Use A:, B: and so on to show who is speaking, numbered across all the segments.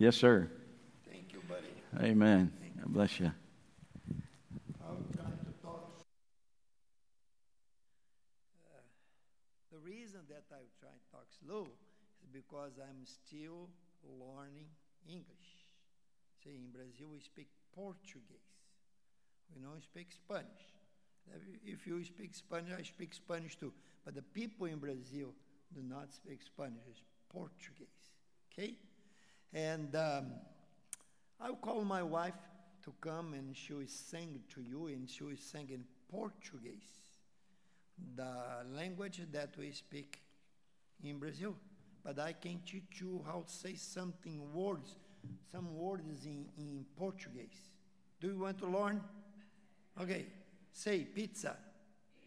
A: Yes, sir.
B: Thank you, buddy.
A: Amen. God bless you.
B: I'm trying to talk. Uh, the reason that I try to talk slow is because I'm still learning English. See, in Brazil we speak Portuguese. We don't speak Spanish. If you speak Spanish, I speak Spanish too. But the people in Brazil do not speak Spanish, it's Portuguese. Okay? And um, I'll call my wife to come and she will sing to you, and she will sing in Portuguese, the language that we speak in Brazil. But I can teach you how to say something words, some words in, in Portuguese. Do you want to learn? Okay. Say pizza.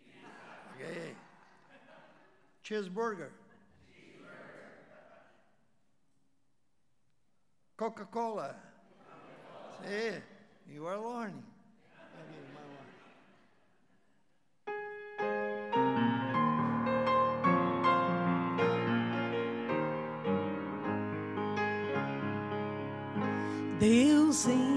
B: pizza. Okay. Cheeseburger. Cheeseburger. Coca-Cola. Coca-Cola. Say, you are learning.
C: Deus enviou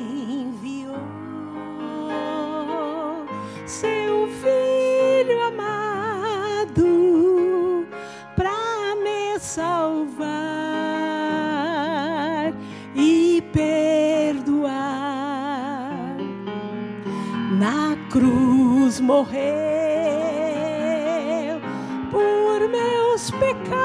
C: morreu por meus pecados,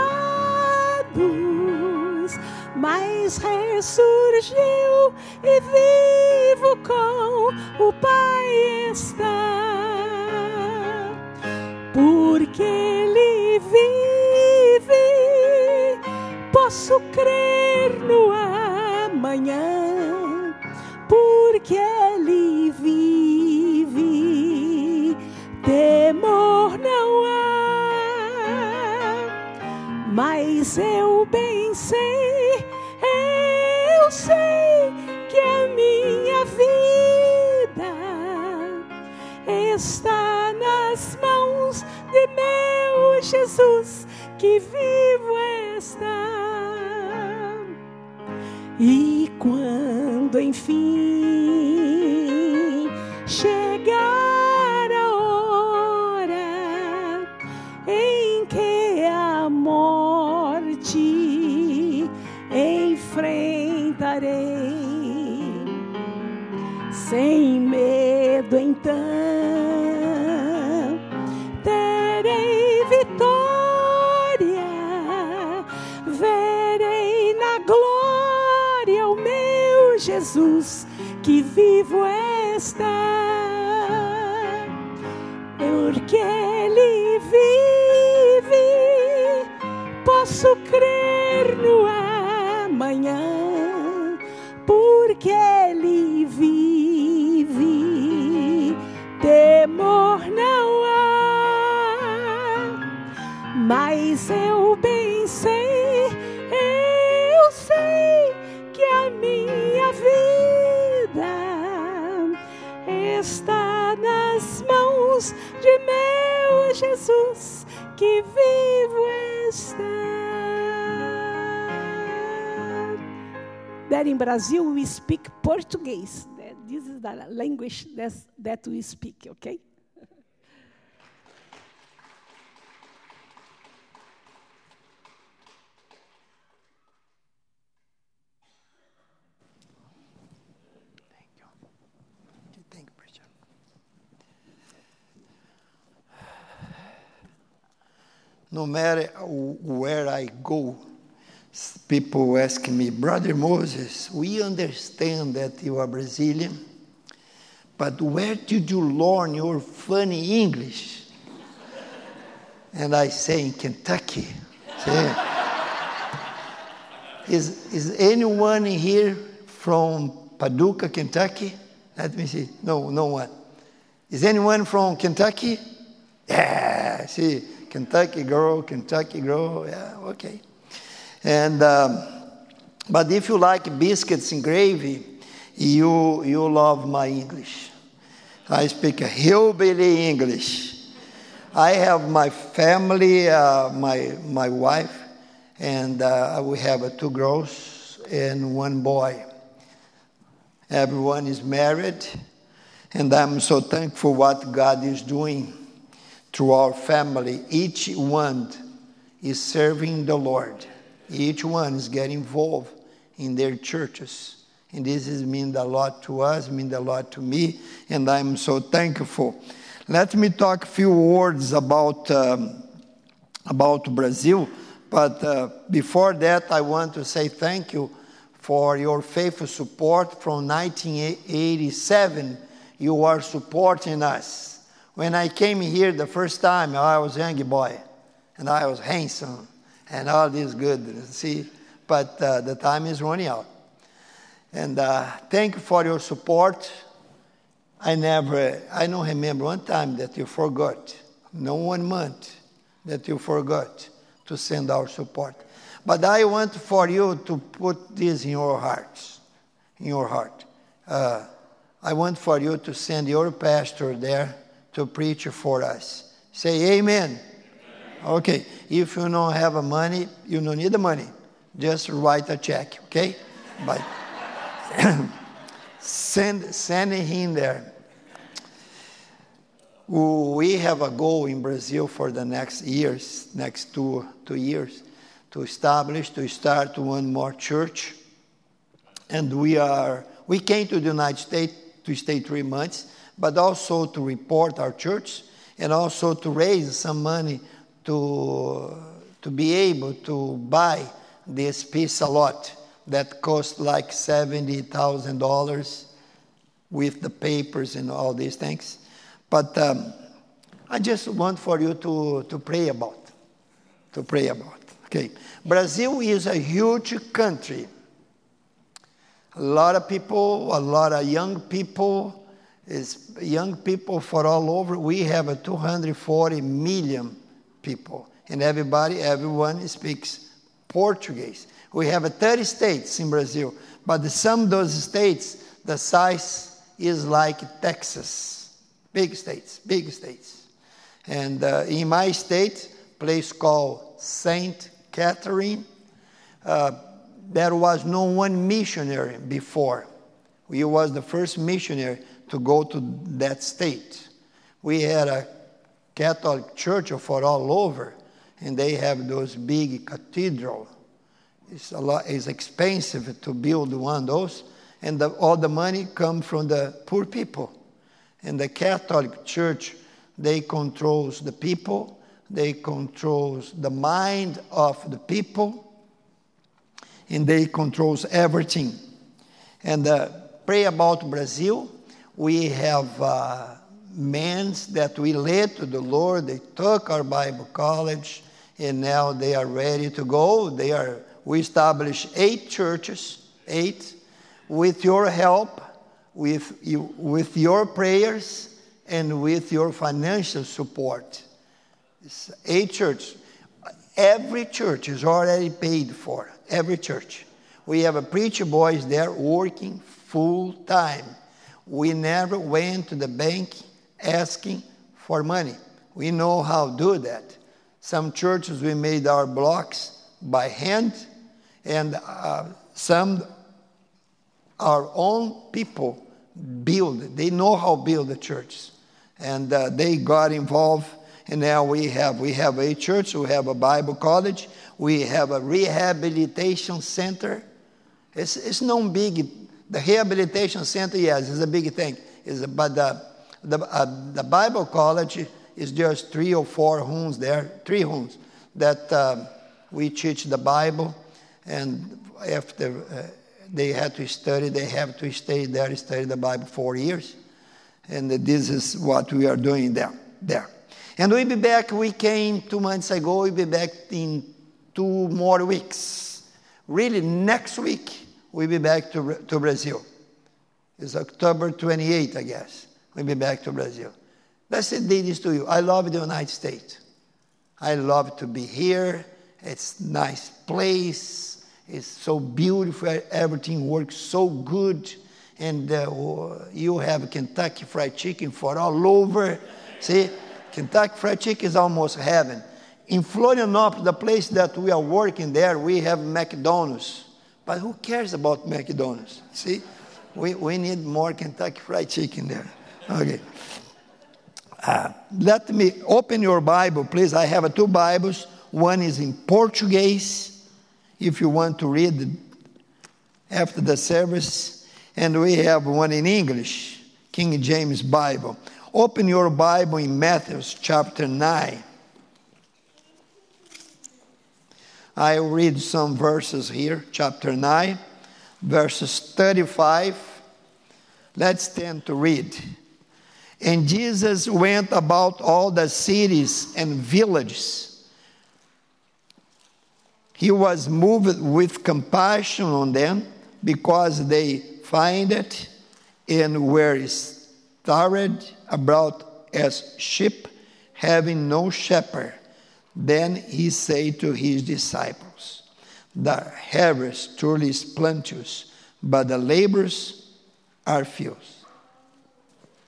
C: mas ressurgiu e vivo com o Pai está. Porque Ele vive, posso crer no amanhã. Porque Ele Eu bem sei, eu sei que a minha vida está nas mãos de meu Jesus, que vivo está. E quando enfim porque Ele vive, posso crer no amanhã, porque Jesus que vivo está. There in Brazil we speak Portuguese. This is the language that we speak, okay?
B: No matter where I go, people ask me, Brother Moses, we understand that you are Brazilian, but where did you learn your funny English? And I say, in Kentucky. Is, is anyone here from Paducah, Kentucky? Let me see. No, no one. Is anyone from Kentucky? Yeah, see, Kentucky girl, Kentucky girl. Yeah, okay. And um, but if you like biscuits and gravy, you you love my English. I speak a hillbilly English. I have my family, uh, my my wife, and uh, we have uh, two girls, and one boy. Everyone is married, and I'm so thankful what God is doing through our family. Each one is serving the Lord. Each one is getting involved in their churches. And this has meant a lot to us, meant a lot to me, and I'm so thankful. Let me talk a few words about, um, about Brazil, but uh, before that, I want to say thank you for your faithful support from 1987. You are supporting us. When I came here the first time, I was a young boy, and I was handsome, and all this good. See, but uh, the time is running out. And uh, thank you for your support. I never, I don't remember one time that you forgot, no one month that you forgot to send our support. But I want for you to put this in your hearts, in your heart. Uh, I want for you to send your pastor there to preach for us. Say amen. amen. Okay, if you don't have a money, you don't need the money. Just write a check, okay? Bye. send, send him there. We have a goal in Brazil for the next years, next two, two years, to establish, to start one more church. And we are, we came to the United States to stay three months, but also to report our church and also to raise some money to, to be able to buy this piece a lot that cost like $70,000 with the papers and all these things. But um, I just want for you to, to pray about, to pray about. Okay, Brazil is a huge country. A lot of people, a lot of young people, is young people for all over. We have a 240 million people, and everybody, everyone speaks Portuguese. We have 30 states in Brazil, but some of those states, the size is like Texas. Big states, big states. And uh, in my state, place called Saint Catherine, uh, there was no one missionary before. We was the first missionary to go to that state. We had a Catholic church for all over, and they have those big cathedral it's a lot. It's expensive to build one of those, and the, all the money come from the poor people. And the Catholic Church, they controls the people. They controls the mind of the people, and they controls everything. And uh, pray about Brazil. We have uh, men that we led to the Lord. They took our Bible college, and now they are ready to go. They are we established eight churches, eight, with your help, with, you, with your prayers, and with your financial support. It's eight churches. Every church is already paid for, every church. We have a preacher boys there working full time. We never went to the bank asking for money. We know how to do that. Some churches we made our blocks by hand and uh, some our own people build. They know how to build the church, and uh, they got involved. And now we have we have a church, we have a Bible college, we have a rehabilitation center. It's it's no big. The rehabilitation center, yes, is a big thing. Is but the the, uh, the Bible college is just three or four homes there, three homes that um, we teach the Bible and after uh, they had to study, they have to stay there, study the Bible four years. And this is what we are doing there. there. And we'll be back. We came two months ago. We'll be back in two more weeks. Really, next week, we'll be back to, to Brazil. It's October 28, I guess. We'll be back to Brazil. Let's say this to you. I love the United States. I love to be here. It's nice place it's so beautiful. Everything works so good. And uh, you have Kentucky Fried Chicken for all over. See, Kentucky Fried Chicken is almost heaven. In Florianópolis, the place that we are working there, we have McDonald's. But who cares about McDonald's? See, we, we need more Kentucky Fried Chicken there. Okay. Uh, let me open your Bible, please. I have two Bibles. One is in Portuguese, if you want to read after the service, and we have one in English, King James Bible. Open your Bible in Matthew chapter 9. I'll read some verses here, chapter 9, verses 35. Let's stand to read. And Jesus went about all the cities and villages. He was moved with compassion on them because they find it and were started about as sheep having no shepherd. Then he said to his disciples, The harvest truly is plenteous, but the labors are few.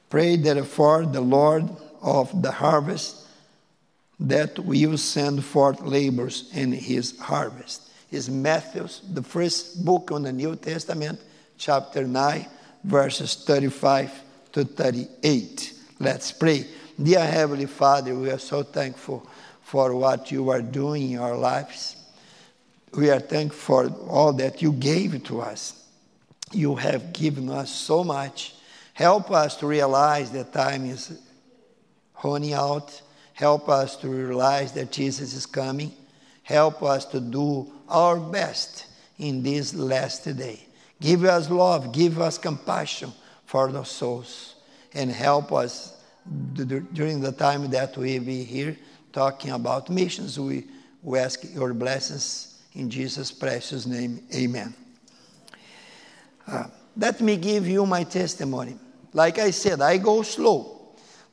B: Pray therefore the Lord of the harvest that will send forth labors in his harvest. Is Matthew, the first book on the New Testament, chapter 9, verses 35 to 38. Let's pray. Dear Heavenly Father, we are so thankful for what you are doing in our lives. We are thankful for all that you gave to us. You have given us so much Help us to realize that time is running out. Help us to realize that Jesus is coming. Help us to do our best in this last day. Give us love, give us compassion for the souls, and help us during the time that we be here talking about missions. We, we ask your blessings in Jesus' precious name. Amen. Uh, let me give you my testimony. Like I said, I go slow.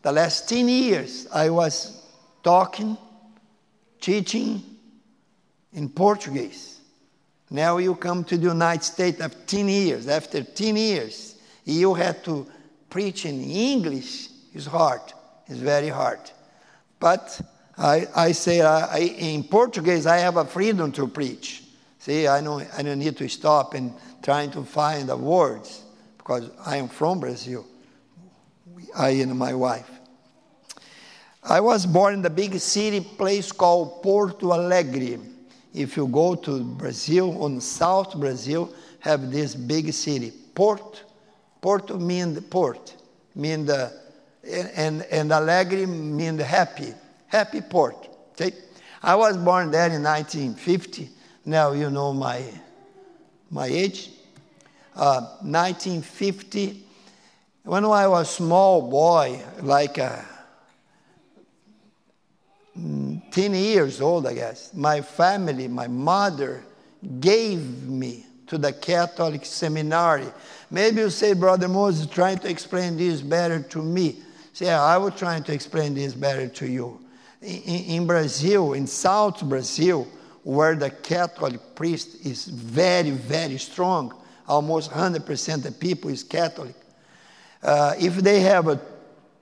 B: The last 10 years, I was talking, teaching in Portuguese. Now you come to the United States after 10 years. After 10 years, you have to preach in English. It's hard. It's very hard. But I, I say uh, I, in Portuguese, I have a freedom to preach. See, I don't, I don't need to stop and trying to find the words because I am from Brazil. I and my wife. I was born in the big city place called Porto Alegre. If you go to Brazil, on South Brazil, have this big city. Port, Porto mean the port, mean the, and, and Alegre mean the happy, happy port. Okay? I was born there in 1950. Now you know my, my age. Uh, 1950, when I was a small boy, like a, mm, 10 years old, I guess, my family, my mother gave me to the Catholic seminary. Maybe you say, Brother Moses, trying to explain this better to me. Say, I was trying to explain this better to you. In, in Brazil, in South Brazil, where the Catholic priest is very, very strong, almost 100% of people is Catholic. Uh, if they have uh,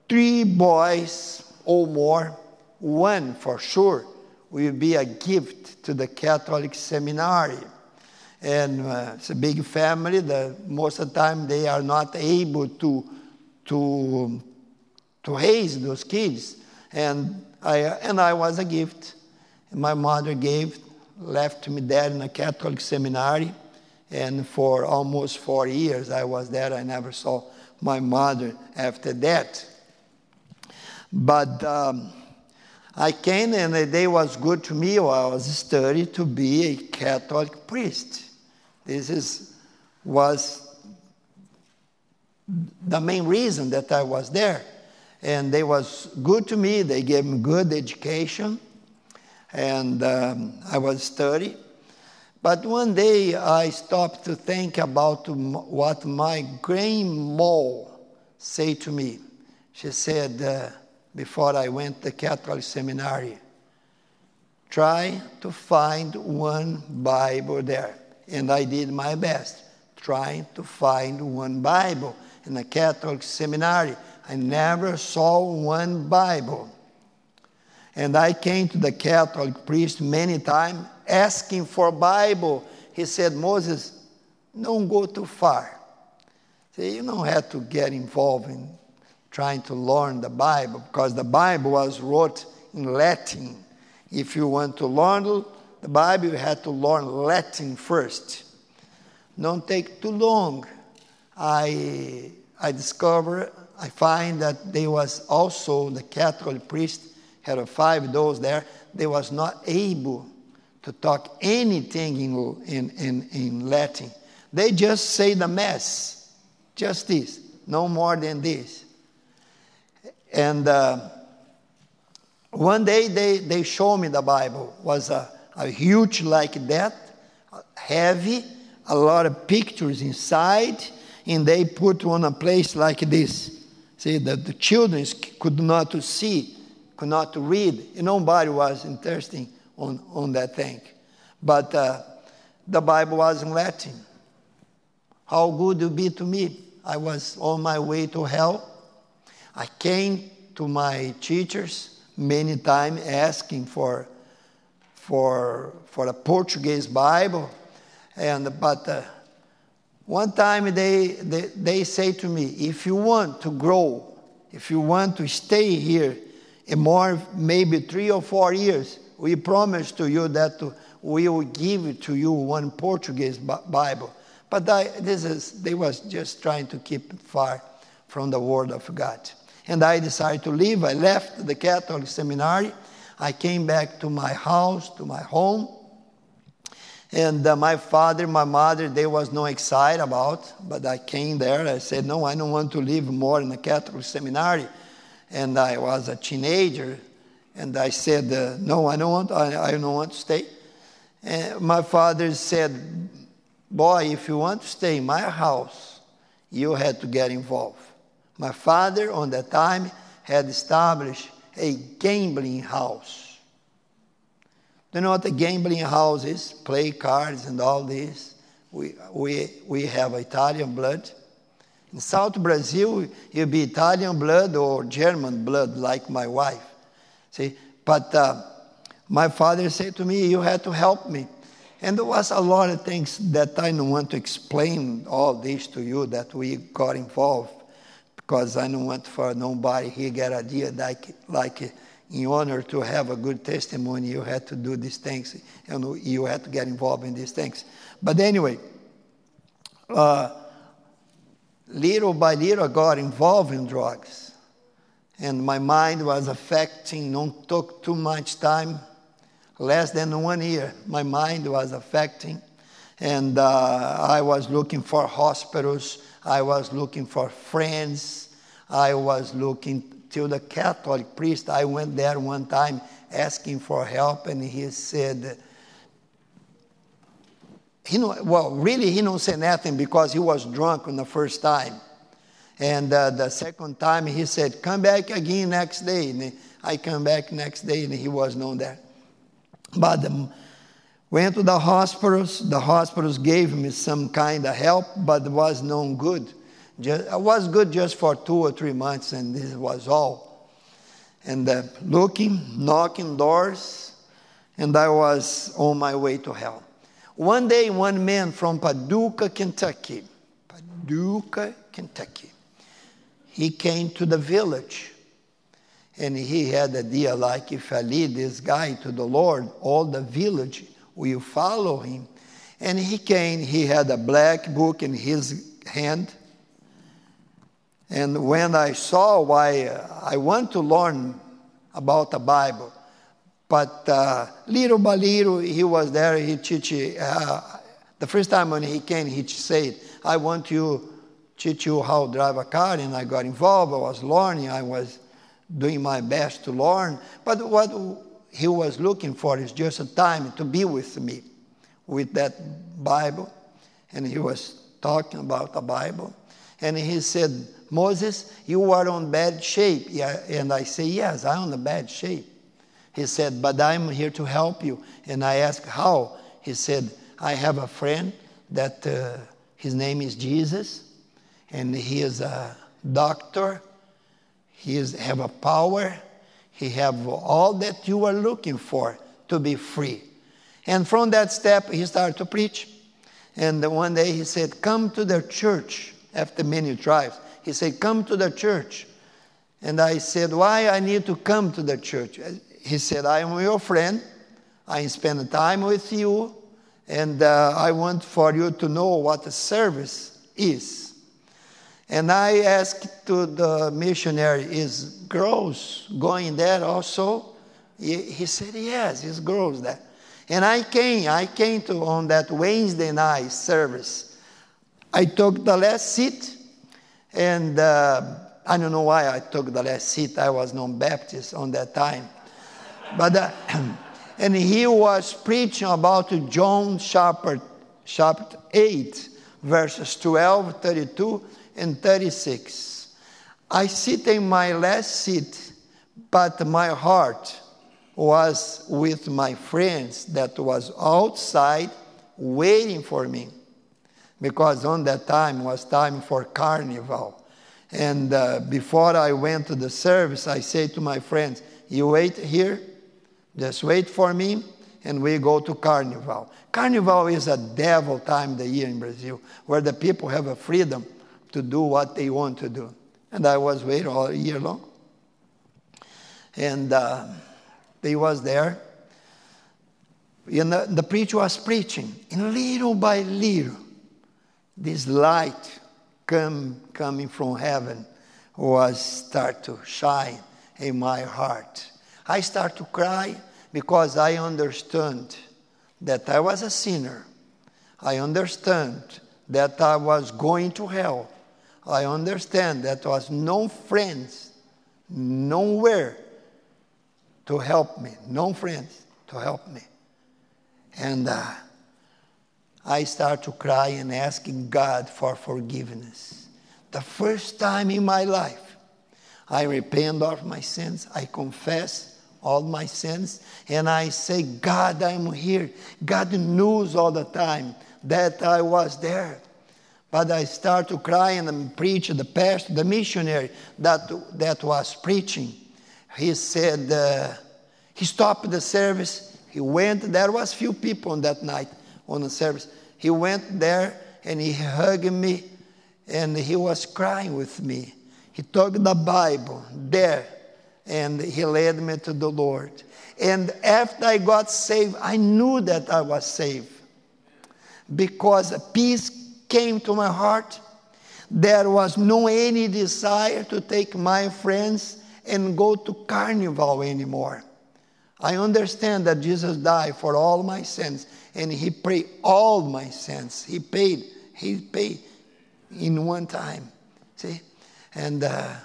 B: three boys or more, one for sure will be a gift to the Catholic seminary. And uh, it's a big family. The, most of the time, they are not able to, to, to raise those kids. And I, and I was a gift. And My mother gave, left me there in a Catholic seminary. And for almost four years, I was there. I never saw my mother after that. But um, I came and they was good to me. I was studying to be a Catholic priest. This is, was the main reason that I was there. And they was good to me. They gave me good education. And um, I was studying. But one day I stopped to think about what my grandma said to me. She said, uh, before I went to Catholic seminary, try to find one Bible there. And I did my best, trying to find one Bible in a Catholic seminary. I never saw one Bible. And I came to the Catholic priest many times asking for Bible. he said, Moses, don't go too far. See, you don't have to get involved in trying to learn the Bible because the Bible was wrote in Latin. If you want to learn the Bible, you have to learn Latin first. Don't take too long. I, I discover, I find that there was also the Catholic priest had five those there. They was not able to talk anything in, in, in, in Latin. They just say the Mass, just this, no more than this. And uh, one day they, they showed me the Bible. It was a, a huge like that, heavy, a lot of pictures inside, and they put on a place like this. See, that the children could not see, could not read. Nobody was interested on, on that thing. But uh, the Bible was in Latin. How good it be to me. I was on my way to hell. I came to my teachers many times asking for, for, for a Portuguese Bible. And, but uh, one time they, they, they say to me, if you want to grow, if you want to stay here in more, maybe three or four years, we promise to you that we will give to you one Portuguese Bible. But I, this is, they was just trying to keep far from the Word of God. And I decided to leave. I left the Catholic seminary. I came back to my house, to my home. And uh, my father, my mother, they was no excited about, but I came there. I said, no, I don't want to live more in the Catholic seminary. And I was a teenager, and I said, uh, no, I don't want, I, I don't want to stay. And my father said, boy, if you want to stay in my house, you had to get involved. My father, on that time, had established a gambling house. You know what a gambling house is? Play cards and all this. We, we, we have Italian blood. In South Brazil, you'll be Italian blood or German blood, like my wife. See, but uh, my father said to me, You had to help me. And there was a lot of things that I don't want to explain all this to you that we got involved because I don't want for nobody here get idea like, like in order to have a good testimony, you had to do these things and you had to get involved in these things. But anyway, uh, little by little, I got involved in drugs. And my mind was affecting, don't took too much time, less than one year. My mind was affecting. And uh, I was looking for hospitals I was looking for friends. I was looking to the Catholic priest. I went there one time asking for help, and he said, he know, well, really, he don't say nothing because he was drunk on the first time. And uh, the second time, he said, come back again next day. And I come back next day, and he was not there. But um, Went to the hospitals. The hospitals gave me some kind of help, but was no good. Just, it was good just for two or three months, and this was all. And uh, looking, knocking doors, and I was on my way to hell. One day, one man from Paducah, Kentucky, Paducah, Kentucky, he came to the village and he had a deal like if I lead this guy to the Lord, all the village will follow him. And he came, he had a black book in his hand. And when I saw why uh, I want to learn about the Bible, but uh, little by little he was there. He teach. Uh, the first time when he came, he said, "I want you teach you how to drive a car," and I got involved. I was learning. I was doing my best to learn. But what he was looking for is just a time to be with me with that Bible. And he was talking about the Bible. And he said, Moses, you are on bad shape. And I say, Yes, I'm in bad shape. He said, But I'm here to help you. And I asked, How? He said, I have a friend that uh, his name is Jesus, and he is a doctor. He is, have a power he have all that you are looking for to be free. And from that step, he started to preach. And one day he said, Come to the church after many tries. He said, Come to the church. And I said, Why I need to come to the church? He said, I am your friend. I spend time with you. And uh, I want for you to know what a service is. And I asked to the missionary, Is girls going there also? He, he said, Yes, it's girls there. And I came, I came to on that Wednesday night service. I took the last seat, and uh, I don't know why I took the last seat. I was non-Baptist on that time, but uh, and he was preaching about John chapter, chapter eight, verses 12, 32, and 36. I sit in my last seat, but my heart was with my friends that was outside waiting for me because on that time was time for carnival and uh, before i went to the service i said to my friends you wait here just wait for me and we go to carnival carnival is a devil time the year in brazil where the people have a freedom to do what they want to do and i was waiting all year long and uh, they was there. And the, the preacher was preaching. And little by little, this light come, coming from heaven was start to shine in my heart. I start to cry because I understood that I was a sinner. I understand that I was going to hell. I understand that was no friends, nowhere to help me, no friends to help me. And uh, I start to cry and asking God for forgiveness. The first time in my life, I repent of my sins, I confess all my sins, and I say, God, I'm here. God knows all the time that I was there. But I start to cry and preach the pastor, the missionary that, that was preaching he said, uh, he stopped the service. He went, there was few people on that night on the service. He went there and he hugged me and he was crying with me. He took the Bible there and he led me to the Lord. And after I got saved, I knew that I was saved because peace came to my heart. There was no any desire to take my friends and go to carnival anymore. I understand that Jesus died for all my sins and he paid all my sins. He paid, he paid in one time. See? And uh,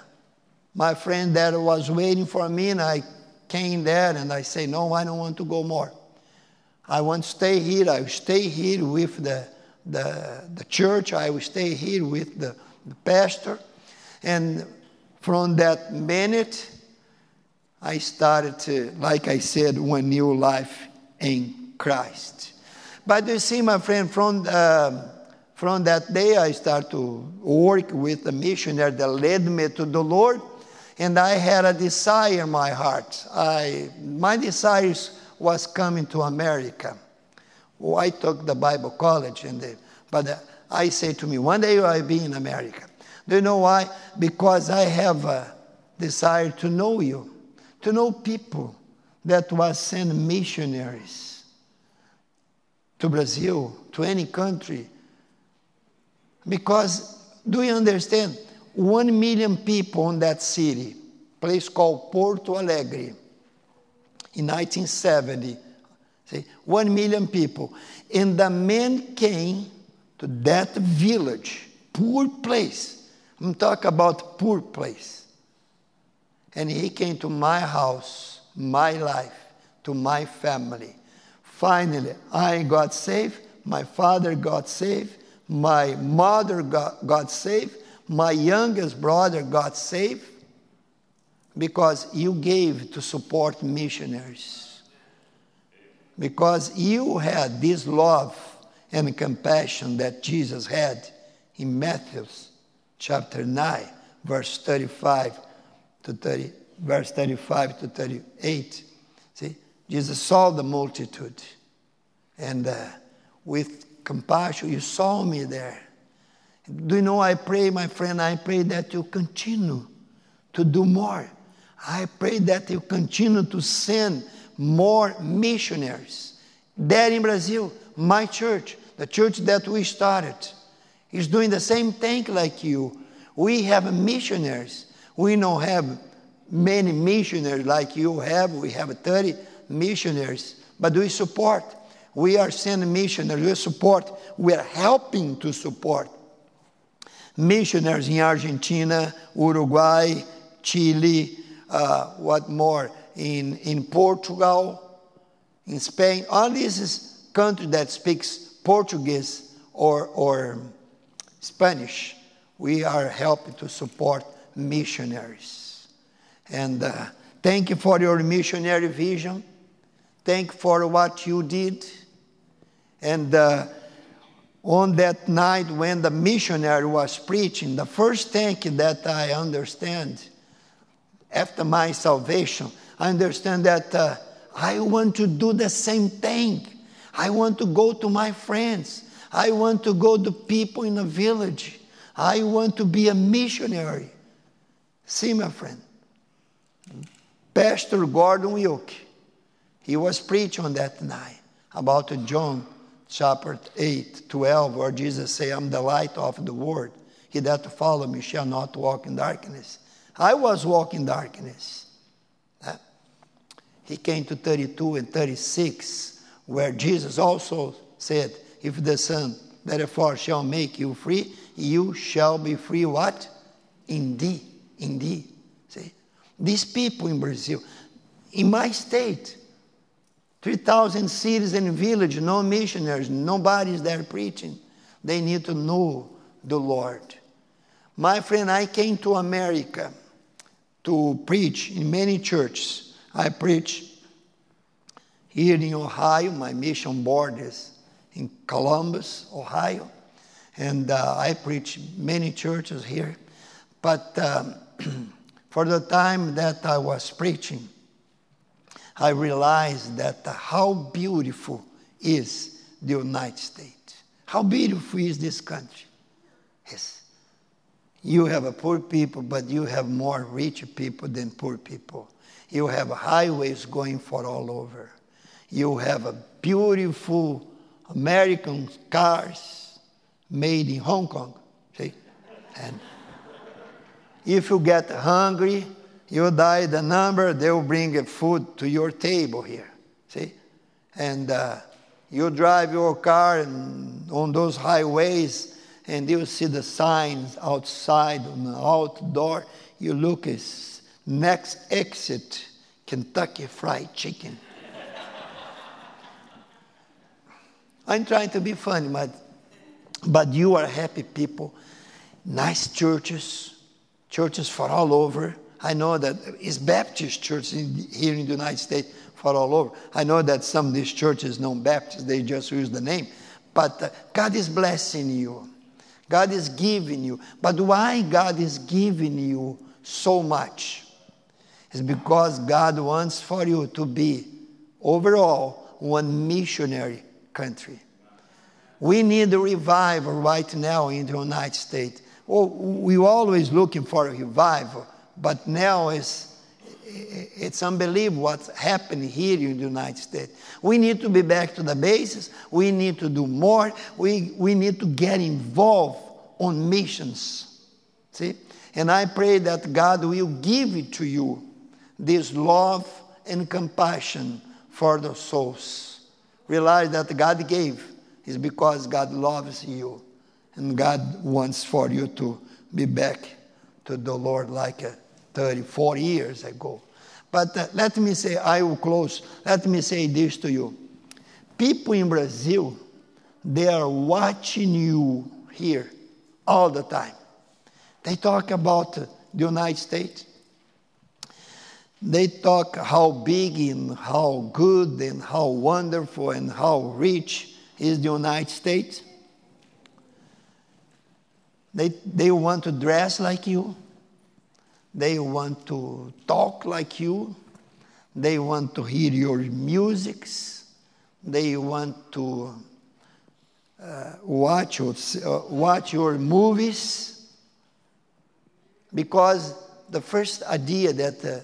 B: my friend that was waiting for me and I came there and I say, no, I don't want to go more. I want to stay here. I will stay here with the, the, the church. I will stay here with the, the pastor. And from that minute, I started to, like I said, one new life in Christ. But you see, my friend, from, uh, from that day, I started to work with a missionary that led me to the Lord, and I had a desire in my heart. I, my desire was coming to America. Well, I took the Bible college, and the, but I say to me, one day I'll be in America. Do you know why? Because I have a desire to know you, to know people that was send missionaries to Brazil, to any country. Because, do you understand? One million people in that city, place called Porto Alegre, in 1970. See, one million people. And the man came to that village, poor place, I'm talking about poor place. And he came to my house, my life, to my family. Finally, I got saved. My father got saved. My mother got, got saved. My youngest brother got saved because you gave to support missionaries. Because you had this love and compassion that Jesus had in Matthew's chapter 9, verse 35 to 30, verse 35 to 38. See, Jesus saw the multitude and uh, with compassion. You saw me there. Do you know, I pray, my friend, I pray that you continue to do more. I pray that you continue to send more missionaries. There in Brazil, my church, the church that we started, is doing the same thing like you. We have missionaries. We don't have many missionaries like you have. We have 30 missionaries, but we support. We are sending missionaries. We support. We are helping to support missionaries in Argentina, Uruguay, Chile, uh, what more? In, in Portugal, in Spain. All these countries that speaks Portuguese or, or Spanish, we are helping to support missionaries. And uh, thank you for your missionary vision. Thank you for what you did. And uh, on that night when the missionary was preaching, the first thing that I understand after my salvation, I understand that uh, I want to do the same thing. I want to go to my friends. I want to go to people in the village. I want to be a missionary. See, my friend, Pastor Gordon Wilk, he was preaching on that night about John chapter 8, 12, where Jesus say, I'm the light of the world. He that follow me shall not walk in darkness. I was walking darkness. He came to 32 and 36, where Jesus also said, If the Son therefore shall make you free, you shall be free what? Indeed. Indeed. See? These people in Brazil, in my state, 3,000 cities and villages, no missionaries, nobody's there preaching. They need to know the Lord. My friend, I came to America to preach in many churches. I preach here in Ohio. My mission board is in Columbus, Ohio. And uh, I preach many churches here. But um, for the time that I was preaching, I realized that how beautiful is the United States. How beautiful is this country. Yes. You have a poor people, but you have more rich people than poor people. You have highways going for all over. You have a beautiful American cars made in Hong Kong. See? And if you get hungry, you die the number, they will bring food to your table here. See? And uh, you drive your car on those highways, and you see the signs outside on the outdoor. You look, it's next exit, Kentucky Fried Chicken. I'm trying to be funny, but, but you are happy people. Nice churches, churches for all over. I know that it's Baptist churches here in the United States for all over. I know that some of these churches non Baptist, they just use the name. But uh, God is blessing you. God is giving you. But why God is giving you so much? Is because God wants for you to be overall one missionary country. We need a revival right now in the United States. Well, we're always looking for a revival, but now it's, it's unbelievable what's happening here in the United States. We need to be back to the basis. We need to do more. We, we need to get involved on missions. See? And I pray that God will give it to you this love and compassion for the souls realize that God gave is because God loves you and God wants for you to be back to the Lord like 30, 40 years ago. But uh, let me say, I will close. Let me say this to you. People in Brazil, they are watching you here all the time. They talk about the United States. They talk how big and how good and how wonderful and how rich is the United States. They, they want to dress like you. They want to talk like you. They want to hear your musics. They want to uh, watch, uh, watch your movies because the first idea that uh,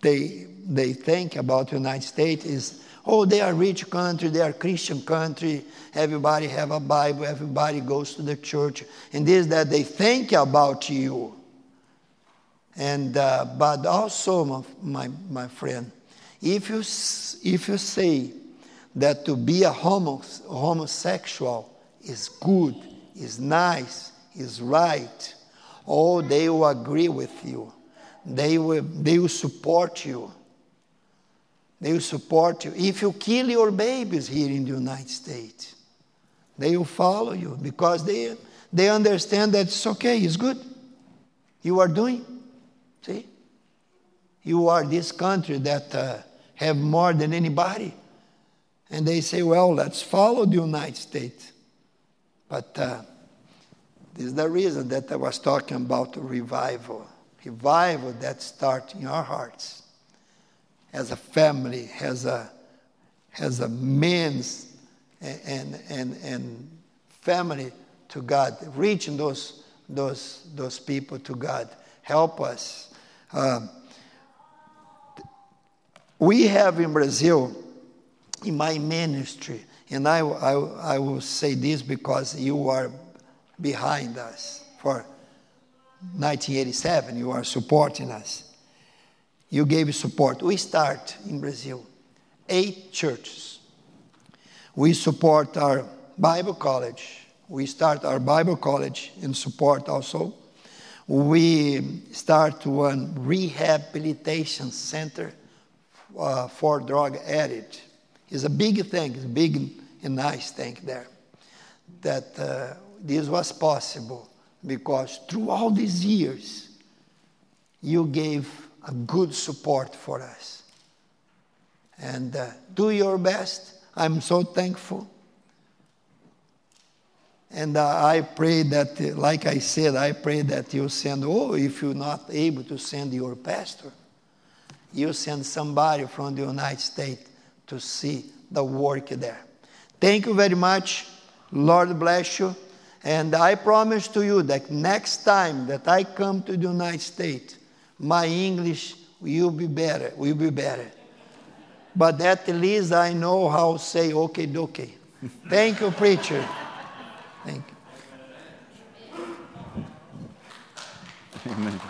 B: they, they think about the United States is, oh, they are rich country, they are Christian country, everybody have a Bible, everybody goes to the church, and this that they think about you. And, uh, but also, my, my, my friend, if you, if you say that to be a homo, homosexual is good, is nice, is right, oh, they will agree with you. They will, they will support you. They will support you. If you kill your babies here in the United States, they will follow you because they, they understand that it's okay, it's good. You are doing. See? You are this country that uh, have more than anybody. And they say, well, let's follow the United States. But uh, this is the reason that I was talking about revival. Revival that starts in our hearts as a family, as a, as a man's and, and, and family to God, reaching those, those, those people to God. Help us. Um, we have in Brazil, in my ministry, and I, I, I will say this because you are behind us for 1987, you are supporting us. You gave support. We start in Brazil, eight churches. We support our Bible college. We start our Bible college in support also. We start one rehabilitation center uh, for drug addict. It's a big thing, it's a big and nice thing there. That uh, this was possible because through all these years, you gave a good support for us. And uh, do your best. I'm so thankful. And uh, I pray that, uh, like I said, I pray that you send, oh, if you're not able to send your pastor, you send somebody from the United States to see the work there. Thank you very much. Lord bless you. And I promise to you that next time that I come to the United States, my English will be better, will be better. But at least I know how to say okay, dokie. Thank you, preacher. Thank you.
A: Amen.